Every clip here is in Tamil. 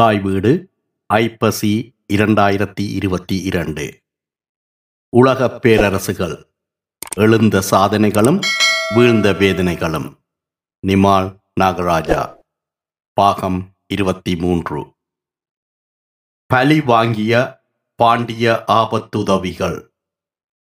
தாய் வீடு ஐப்பசி இரண்டாயிரத்தி இருபத்தி இரண்டு. உலகப் பேரரசுகள் எழுந்த சாதனைகளும் வீழ்ந்த வேதனைகளும். நிமால் நாகராஜா பாகம் இருபத்தி மூன்று. பலி வாங்கிய பாண்டிய ஆபத்துதவிகள்.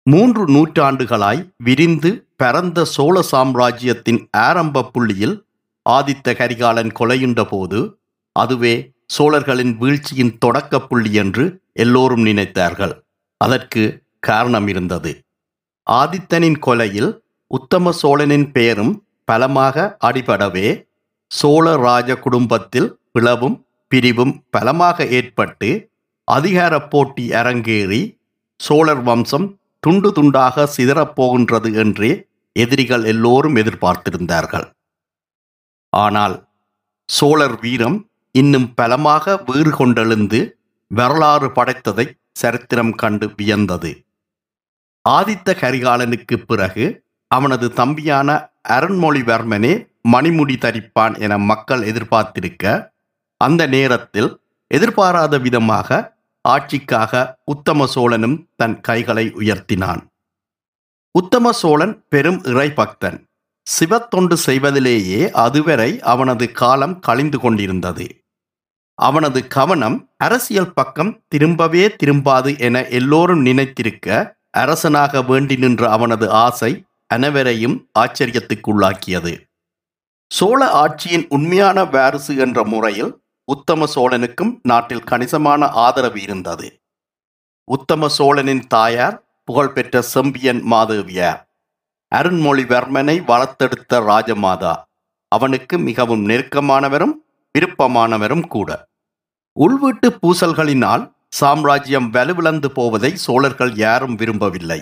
மூன்று நூற்றாண்டுகளாய் விரிந்து பரந்த சோழ சாம்ராஜ்யத்தின் ஆரம்ப புள்ளியில் ஆதித்த கரிகாலன் கொலையுண்ட போது அதுவே சோழர்களின் வீழ்ச்சியின் தொடக்க புள்ளி என்று எல்லோரும் நினைத்தார்கள். அதற்கு காரணம் இருந்தது. ஆதித்தனின் கொலையில் உத்தம சோழனின் பெயரும் பலமாக அடிபடவே சோழ ராஜ குடும்பத்தில் பிளவும் பிரிவும் பலமாக ஏற்பட்டு அதிகார போட்டி அரங்கேறி சோழர் வம்சம் துண்டு துண்டாக சிதறப்போகின்றது என்றே எதிரிகள் எல்லோரும் எதிர்பார்த்திருந்தார்கள். ஆனால் சோழர் வீரம் இன்னும் பலமாக வீறு கொண்டெழுந்து வரலாறு படைத்ததை சரித்திரம் கண்டு வியந்தது. ஆதித்த கரிகாலனுக்கு பிறகு அவனது தம்பியான அருண்மொழிவர்மனே மணிமுடி தரிப்பான் என மக்கள் எதிர்பார்த்திருக்க அந்த நேரத்தில் எதிர்பாராத விதமாக ஆட்சிக்காக உத்தம சோழனும் தன் கைகளை உயர்த்தினான். உத்தம சோழன் பெரும் இறை பக்தன் சிவத்தொண்டு செய்வதிலேயே அதுவரை அவனது காலம் கழிந்து கொண்டிருந்தது. அவனது கவனம் அரசியல் பக்கம் திரும்பவே திரும்பாது என எல்லோரும் நினைத்திருக்க அரசனாக வேண்டி நின்ற அவனது ஆசை அனைவரையும் ஆச்சரியத்துக்குள்ளாக்கியது. சோழ ஆட்சியின் உண்மையான வாரிசு என்ற முறையில் உத்தம சோழனுக்கும் நாட்டில் கணிசமான ஆதரவு இருந்தது. உத்தம சோழனின் தாயார் புகழ்பெற்ற செம்பியன் மாதேவியார். அருண்மொழிவர்மனை வளர்த்தெடுத்த ராஜமாதா. அவனுக்கு மிகவும் நெருக்கமானவரும் விருப்பமானவரும் கூட. உள்வீட்டு பூசல்களினால் சாம்ராஜ்யம் வலுவிழந்து போவதை சோழர்கள் யாரும் விரும்பவில்லை.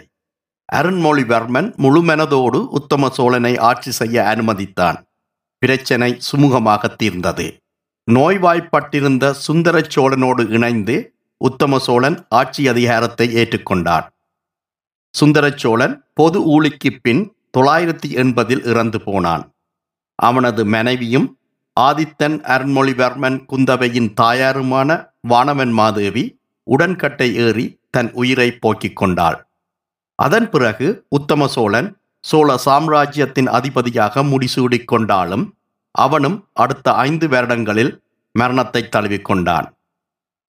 அருண்மொழிவர்மன் முழுமனதோடு உத்தம சோழனை ஆட்சி செய்ய அனுமதித்தான். பிரச்சனை சுமூகமாக தீர்ந்தது. நோய்வாய்ப்பட்டிருந்த சுந்தர சோழனோடு இணைந்து உத்தம சோழன் ஆட்சி அதிகாரத்தை ஏற்றுக்கொண்டான். சுந்தர சோழன் பொது ஊழிக்கு பின் தொள்ளாயிரத்தி எண்பதில் இறந்து போனான். அவனது மனைவியும் ஆதித்தன் அருண்மொழிவர்மன் குந்தவையின் தாயாருமான வானவன் மாதேவி உடன்கட்டை ஏறி தன் உயிரை போக்கிக் கொண்டாள். அதன் பிறகு உத்தம சோழன் சோழ சாம்ராஜ்யத்தின் அதிபதியாக முடிசூடிக் கொண்டாலும் அவனும் அடுத்த ஐந்து வருடங்களில் மரணத்தை தழுவிக்கொண்டான்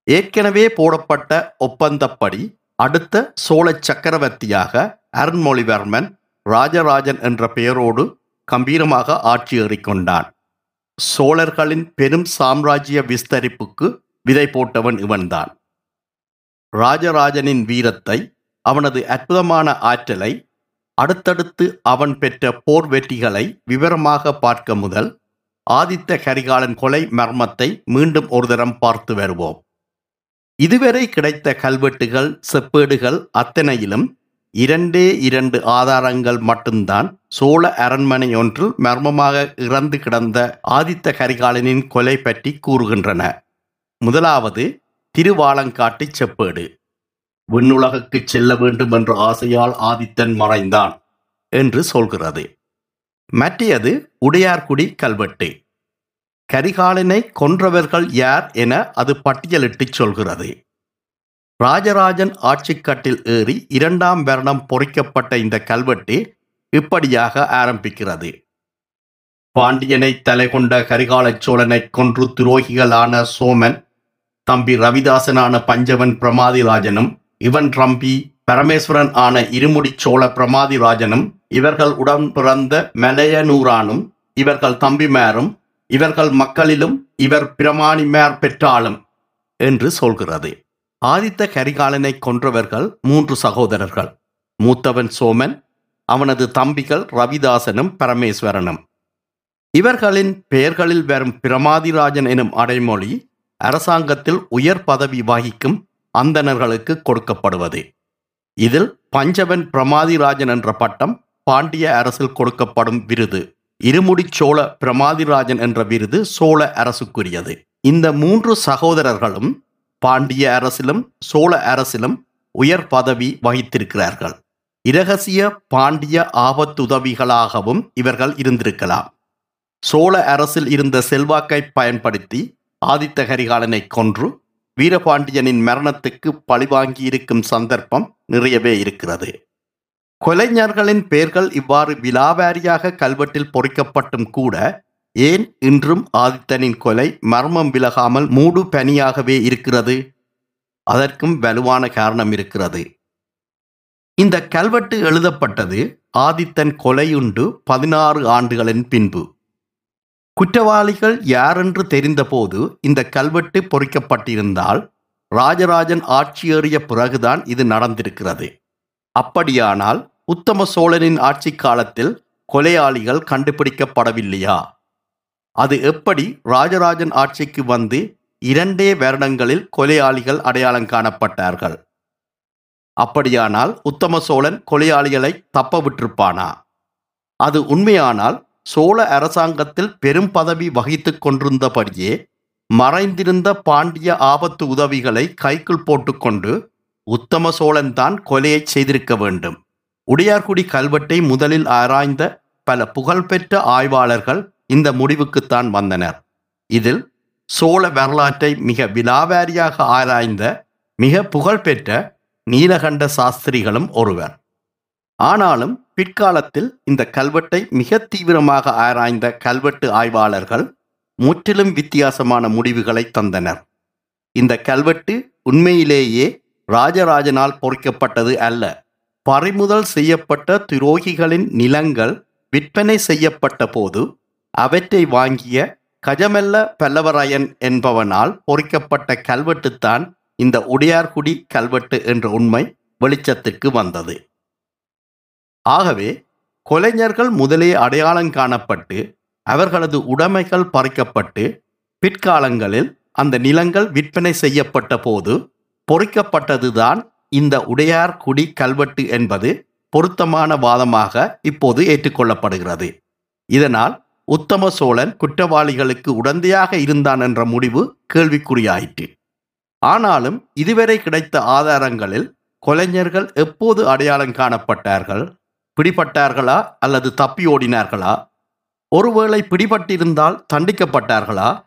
ஏற்கனவே போடப்பட்ட ஒப்பந்தப்படி அடுத்த சோழ சக்கரவர்த்தியாக அருண்மொழிவர்மன் ராஜராஜன் என்ற பெயரோடு கம்பீரமாக ஆட்சி ஏறிக்கொண்டான் சோழர்களின் பெரும் சாம்ராஜ்ய விஸ்தரிப்புக்கு விதை போட்டவன் இவன்தான். ராஜராஜனின் வீரத்தை அவனது அற்புதமான ஆற்றலை அடுத்தடுத்து அவன் பெற்ற போர் வெற்றிகளை விவரமாக பார்க்க முதல் ஆதித்த கரிகாலன் கொலை மர்மத்தை மீண்டும் ஒரு தரம் பார்த்து வருவோம். இதுவரை கிடைத்த கல்வெட்டுகள் செப்பேடுகள் அத்தனையிலும் இரண்டே இரண்டு ஆதாரங்கள் மட்டும்தான் சோழ அரண்மனை ஒன்றில் மர்மமாக இறந்து கிடந்த ஆதித்த கரிகாலனின் கொலை பற்றி கூறுகின்றன. முதலாவது திருவாலங்காட்டு செப்பேடு. விண்ணுலகுக்கு செல்ல வேண்டும் என்ற ஆசையால் ஆதித்தன் மறைந்தான் என்று சொல்கிறது. மற்றையது உடையார்குடி கல்வெட்டு. கரிகாலனை கொன்றவர்கள் யார் என அது பட்டியலிட்டுச் சொல்கிறது. ராஜராஜன் ஆட்சிக்கட்டில் ஏறி இரண்டாம் வருடம் பொறிக்கப்பட்ட இந்த கல்வெட்டு இப்படியாக ஆரம்பிக்கிறது. பாண்டியனை தலை கொண்ட கரிகால சோழனை கொன்று துரோகிகளான சோமன் தம்பி ரவிதாசனான பஞ்சவன் பிரமாதிராஜனும் இவன் ரம்பி பரமேஸ்வரன் ஆன இருமுடி சோழ பிரமாதிராஜனும் இவர்கள் உடன் பிறந்த மலையனூரானும் இவர்கள் தம்பிமாரும் இவர்கள் மக்களிலும் இவர் பிரமாணிமார் பெற்றாலும் என்று சொல்கிறது. ஆதித்த கரிகாலனை கொன்றவர்கள் மூன்று சகோதரர்கள். மூத்தவன் சோமன் அவனது தம்பிகள் ரவிதாசனும் பரமேஸ்வரனும். இவர்களின் பெயர்களில் வரும் பிரமாதிராஜன் எனும் அடைமொழி அரசாங்கத்தில் உயர் பதவி வகிக்கும் அந்தணர்களுக்கு கொடுக்கப்படுவது. இதில் பஞ்சவன் பிரமாதிராஜன் என்ற பட்டம் பாண்டிய அரசில் கொடுக்கப்படும் விருது. இருமுடி சோழ பிரமாதிராஜன் என்ற விருது சோழ அரசுக்குரியது. இந்த மூன்று சகோதரர்களும் பாண்டிய அரசிலும் சோழ அரசிலும் உயர் பதவி வகித்திருக்கிறார்கள். இரகசிய பாண்டிய ஆபத்துதவிகளாகவும் இவர்கள் இருந்திருக்கலாம். சோழ அரசில் இருந்த செல்வாக்கை பயன்படுத்தி ஆதித்த கரிகாலனை கொன்று வீரபாண்டியனின் மரணத்துக்கு பழிவாங்கியிருக்கும் சந்தர்ப்பம் நிறையவே இருக்கிறது. கொலைஞர்களின் பெயர்கள் இவ்வாறு விலாவாரியாக கல்வெட்டில் பொறிக்கப்பட்டும் கூட ஏன் இன்றும் ஆதித்தனின் கொலை மர்மம் விலகாமல் மூடு பனியாகவே இருக்கிறது? அதற்கும் வலுவான காரணம் இருக்கிறது. இந்த கல்வெட்டு எழுதப்பட்டது ஆதித்தன் கொலையுண்டு பதினாறு ஆண்டுகளின் பின்பு. குற்றவாளிகள் யாரென்று தெரிந்தபோது இந்த கல்வெட்டு பொறிக்கப்பட்டிருந்தால் ராஜராஜன் ஆட்சியேறிய பிறகுதான் இது நடந்திருக்கிறது. அப்படியானால் உத்தம சோழனின் ஆட்சி காலத்தில் கொலையாளிகள் கண்டுபிடிக்கப்படவில்லையா? அது எப்படி ராஜராஜன் ஆட்சிக்கு வந்து இரண்டே வருடங்களில் கொலையாளிகள் அடையாளம் காணப்பட்டார்கள்? அப்படியானால் உத்தம சோழன் கொலையாளிகளை தப்ப விட்டிருப்பானா அது உண்மையானால் சோழ அரசாங்கத்தில் பெரும் பதவி வகித்துக் கொண்டிருந்தபடியே மறைந்திருந்த பாண்டிய ஆபத்து உதவிகளை கைக்குள் போட்டுக்கொண்டு உத்தம சோழன் தான் கொலையை செய்திருக்க வேண்டும். உடையார்குடி கல்வெட்டை முதலில் ஆராய்ந்த பல புகழ்பெற்ற ஆய்வாளர்கள் இந்த முடிவுக்குத்தான் வந்தனர். இதில் சோழ வரலாற்றை மிக விலாவாரியாக ஆராய்ந்த மிக புகழ்பெற்ற நீலகண்ட சாஸ்திரிகளும் ஒருவர். ஆனாலும் பிற்காலத்தில் இந்த கல்வெட்டை மிக தீவிரமாக ஆராய்ந்த கல்வெட்டு ஆய்வாளர்கள் முற்றிலும் வித்தியாசமான முடிவுகளை தந்தனர். இந்த கல்வெட்டு உண்மையிலேயே ராஜராஜனால் பொறிக்கப்பட்டது அல்ல. பறிமுதல் செய்யப்பட்ட துரோகிகளின் நிலங்கள் விற்பனை செய்யப்பட்ட போது அவற்றை வாங்கிய கஜமெல்ல பல்லவராயன் என்பவனால் பொறிக்கப்பட்ட கல்வெட்டுத்தான் இந்த உடையார்குடி கல்வெட்டு என்ற உண்மை வெளிச்சத்திற்கு வந்தது. ஆகவே கொலைஞர்கள் முதலே அடையாளம் காணப்பட்டு அவர்களது உடைமைகள் பறிக்கப்பட்டு பிற்காலங்களில் அந்த நிலங்கள் விற்பனை செய்யப்பட்ட போது பொறிக்கப்பட்டதுதான் இந்த உடையார் குடி கல்வெட்டு என்பது பொருத்தமான வாதமாக இப்போது ஏற்றுக்கொள்ளப்படுகிறது. இதனால் உத்தம சோழன் குற்றவாளிகளுக்கு உடந்தையாக இருந்தான் என்ற முடிவு கேள்விக்குறியாயிற்று. ஆனாலும் இதுவரை கிடைத்த ஆதாரங்களில் கொலைஞர்கள் எப்போது அடையாளம் காணப்பட்டார்கள்? பிடிபட்டார்களா? அல்லது தப்பி ஓடினார்களா? ஒருவேளை பிடிபட்டிருந்தால் தண்டிக்கப்பட்டார்களா?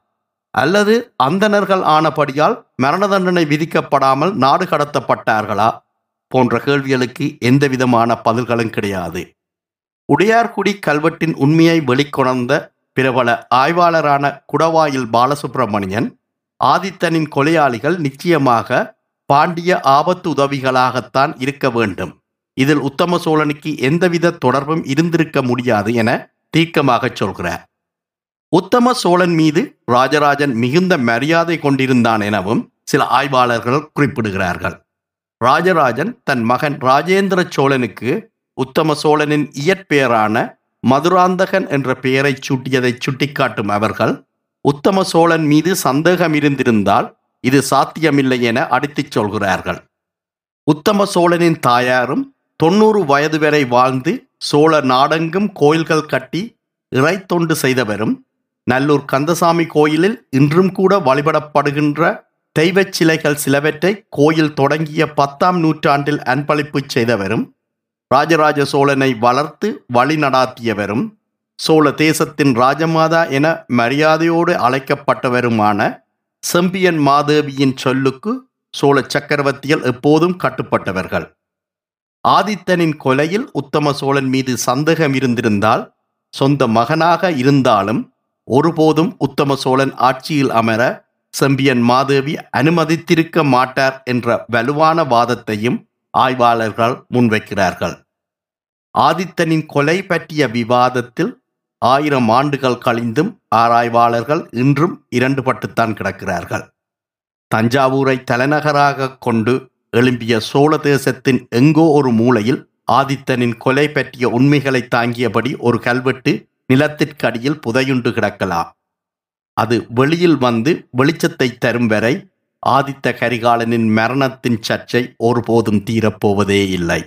அல்லது அந்தணர்கள் ஆனபடியால் மரண தண்டனை விதிக்கப்படாமல் நாடு கடத்தப்பட்டார்களா? போன்ற கேள்விகளுக்கு எந்தவிதமான பதில்களும் கிடையாது. உடையார்குடி கல்வெட்டின் உண்மையை வெளிக்கொணர்ந்த பிரபல ஆய்வாளரான குடவாயில் பாலசுப்பிரமணியன் ஆதித்தனின் கொலையாளிகள் நிச்சயமாக பாண்டிய ஆபத்து உதவிகளாகத்தான் இருக்க வேண்டும். இதில் உத்தம சோழனுக்கு எந்தவித தொடர்பும் இருந்திருக்க முடியாது என தீர்க்கமாகச் சொல்கிறார். உத்தம சோழன் மீது ராஜராஜன் மிகுந்த மரியாதை கொண்டிருந்தான் எனவும் சில ஆய்வாளர்கள் குறிப்பிடுகிறார்கள். ராஜராஜன் தன் மகன் ராஜேந்திர சோழனுக்கு உத்தம சோழனின் இயற்பெயரான மதுராந்தகன் என்ற பெயரை சூட்டியதை சுட்டிக்காட்டும் அவர்கள் உத்தம சோழன் மீது சந்தேகம் இருந்திருந்தால் இது சாத்தியமில்லை என அடித்துச் சொல்கிறார்கள். உத்தம சோழனின் தாயாரும் தொண்ணூறு வயது வரை வாழ்ந்து சோழ நாடெங்கும் கோயில்கள் கட்டி இறை தொண்டு செய்தவரும் நல்லூர் கந்தசாமி கோயிலில் இன்றும் கூட வழிபடப்படுகின்ற தெய்வச் சிலைகள் சிலவற்றை கோயில் தொடங்கிய பத்தாம் நூற்றாண்டில் அன்பளிப்பு செய்தவரும் ராஜராஜ சோழனை வளர்த்து வழிநடாத்தியவரும் சோழ தேசத்தின் ராஜமாதா என மரியாதையோடு அழைக்கப்பட்டவருமான செம்பியன் மாதேவியின் சொல்லுக்கு சோழ சக்கரவர்த்திகள் எப்போதும் கட்டுப்பட்டவர்கள். ஆதித்தனின் கொலையில் உத்தம சோழன் மீது சந்தேகம் இருந்திருந்தால் சொந்த மகனாக இருந்தாலும் ஒருபோதும் உத்தம சோழன் ஆட்சியில் அமர செம்பியன் மாதேவி அனுமதித்திருக்க மாட்டார் என்ற வலுவான வாதத்தையும் ஆய்வாளர்கள் முன்வைக்கிறார்கள். ஆதித்தனின் கொலை பற்றிய விவாதத்தில் ஆயிரம் ஆண்டுகள் கழிந்தும் ஆராய்வாளர்கள் இன்றும் இரண்டுபட்டுத்தான் கிடக்கிறார்கள். தஞ்சாவூரை தலைநகராக கொண்டு எழும்பிய சோழ தேசத்தின் எங்கோ ஒரு மூலையில் ஆதித்தனின் கொலை பற்றிய உண்மைகளை தாங்கியபடி ஒரு கல்வெட்டு நிலத்திற்கடியில் புதையுண்டு கிடக்கலாம். அது வெளியில் வந்து வெளிச்சத்தை தரும் வரை ஆதித்த கரிகாலனின் மரணத்தின் சர்ச்சை ஒருபோதும் தீரப்போவதே இல்லை.